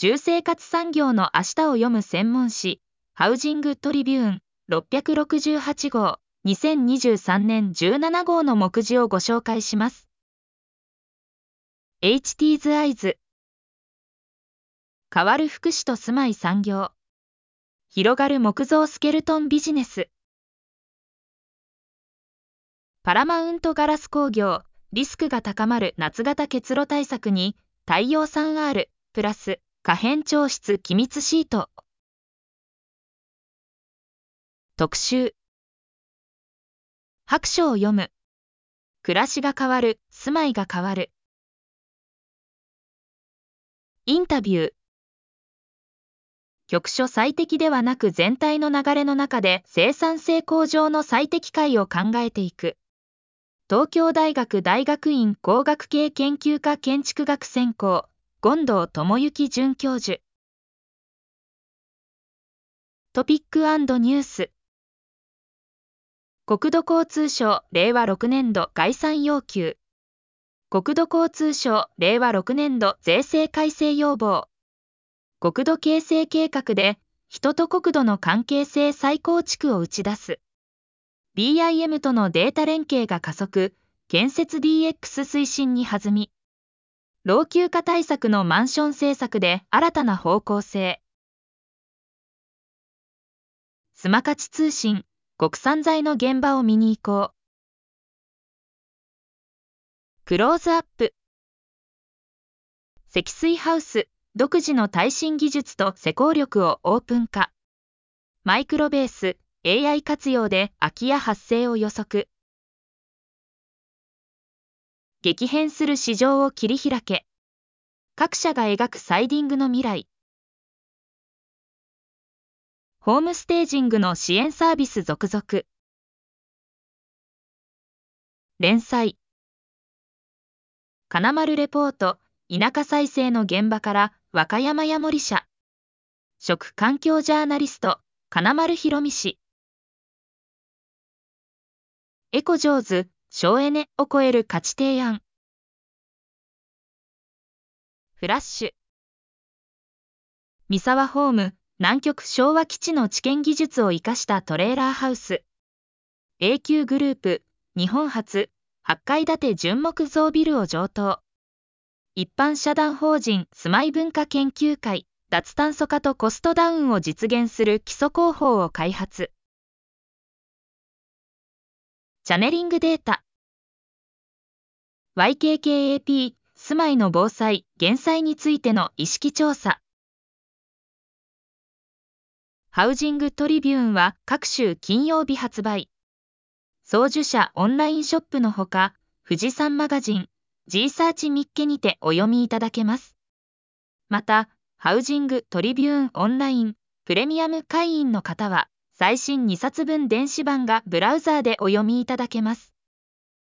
住生活産業の明日を読む専門誌、ハウジングトリビューン668号、2023年17号の目次をご紹介します。HT's Eyes 変わる福祉と住まい産業。広がる木造スケルトンビジネス。パラマウントガラス工業リスクが高まる夏型結露対策に太陽 3R プラス。可変調湿機密シート。特集。白書を読む。暮らしが変わる。住まいが変わる。インタビュー。局所最適ではなく全体の流れの中で生産性向上の最適解を考えていく。東京大学大学院工学系研究科建築学専攻、権藤智之准教授。トピックニュース。国土交通省令和6年度概算要求。国土交通省令和6年度税制改正要望。国土形成計画で人と国土の関係性再構築を打ち出す。BIM とのデータ連携が加速、建設 DX 推進に弾み。老朽化対策のマンション政策で新たな方向性。スマカチ通信、国産材の現場を見に行こう。クローズアップ。積水ハウス、独自の耐震技術と施工力をオープン化。マイクロベース、AI 活用で空き家発生を予測。激変する市場を切り開け。各社が描くサイディングの未来。ホームステージングの支援サービス続々。連載。金丸レポート、田舎再生の現場から和歌山や森社。食環境ジャーナリスト、金丸博美氏。エコ上手、省エネを超える価値提案。フラッシュ。三沢ホーム、南極昭和基地の知見技術を生かしたトレーラーハウス。永久グループ、日本初、8階建て純木造ビルを上等。一般社団法人住まい文化研究会、脱炭素化とコストダウンを実現する基礎工法を開発。チャネリングデータ。YKKAP 住まいの防災・減災についての意識調査。ハウジングトリビューンは各週金曜日発売。送受者オンラインショップのほか、富士山マガジン、G サーチミッケにてお読みいただけます。また、ハウジングトリビューンオンラインプレミアム会員の方は、最新2冊分電子版がブラウザーでお読みいただけます。